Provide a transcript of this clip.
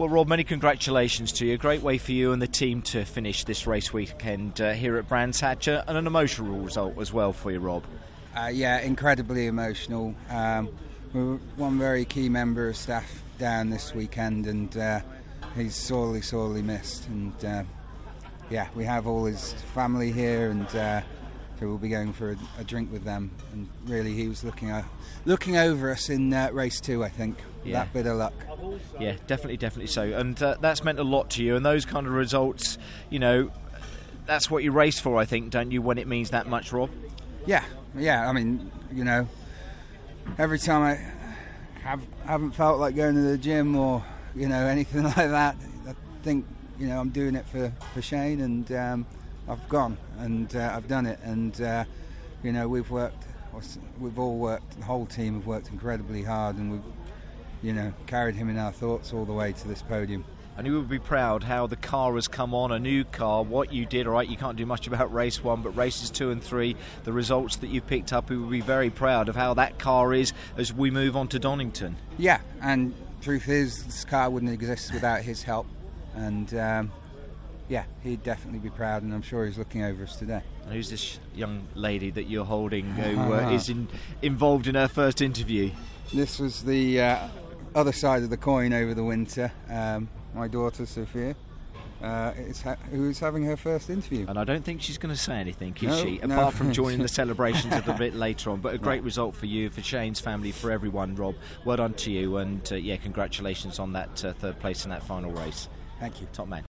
Well, Rob, many congratulations to you. Great way for you and the team to finish this race weekend uh, here at Brands Hatch, and an emotional result as well for you, Rob. Uh, yeah, incredibly emotional. Um, one very key member of staff down this weekend, and uh, he's sorely, sorely missed. And uh, yeah, we have all his family here, and uh, so we'll be going for a, a, drink with them. And really, he was looking uh, looking over us in uh, race two, I think. Yeah. That bit of luck. Yeah, definitely, definitely so. And uh, that's meant a lot to you. And those kind of results, you know, that's what you race for, I think, don't you? When it means that much, Rob. Yeah, yeah. I mean, you know, every time I have haven't felt like going to the gym or you know anything like that, I think you know I'm doing it for for Shane, and um, I've gone and uh, I've done it, and uh, you know we've worked, we've all worked, the whole team have worked incredibly hard, and we've you know carried him in our thoughts all the way to this podium and you would be proud how the car has come on, a new car, what you did. All right, you can't do much about race one, but races two and three, the results that you picked up, we would be very proud of how that car is as we move on to Donington. Yeah, and truth is, this car wouldn't exist without his help, and um, yeah, he'd definitely be proud, and I'm sure he's looking over us today. And who's this young lady that you're holding who uh, is in, involved in her first interview? This was the uh, other side of the coin over the winter. Um, my daughter Sophia, uh, ha- who's having her first interview. And I don't think she's going to say anything, is no, she? No. Apart from joining the celebrations a bit later on. But a great result for you, for Shane's family, for everyone, Rob. Well done to you, and uh, yeah, congratulations on that uh, third place in that final race. Thank you. Top man.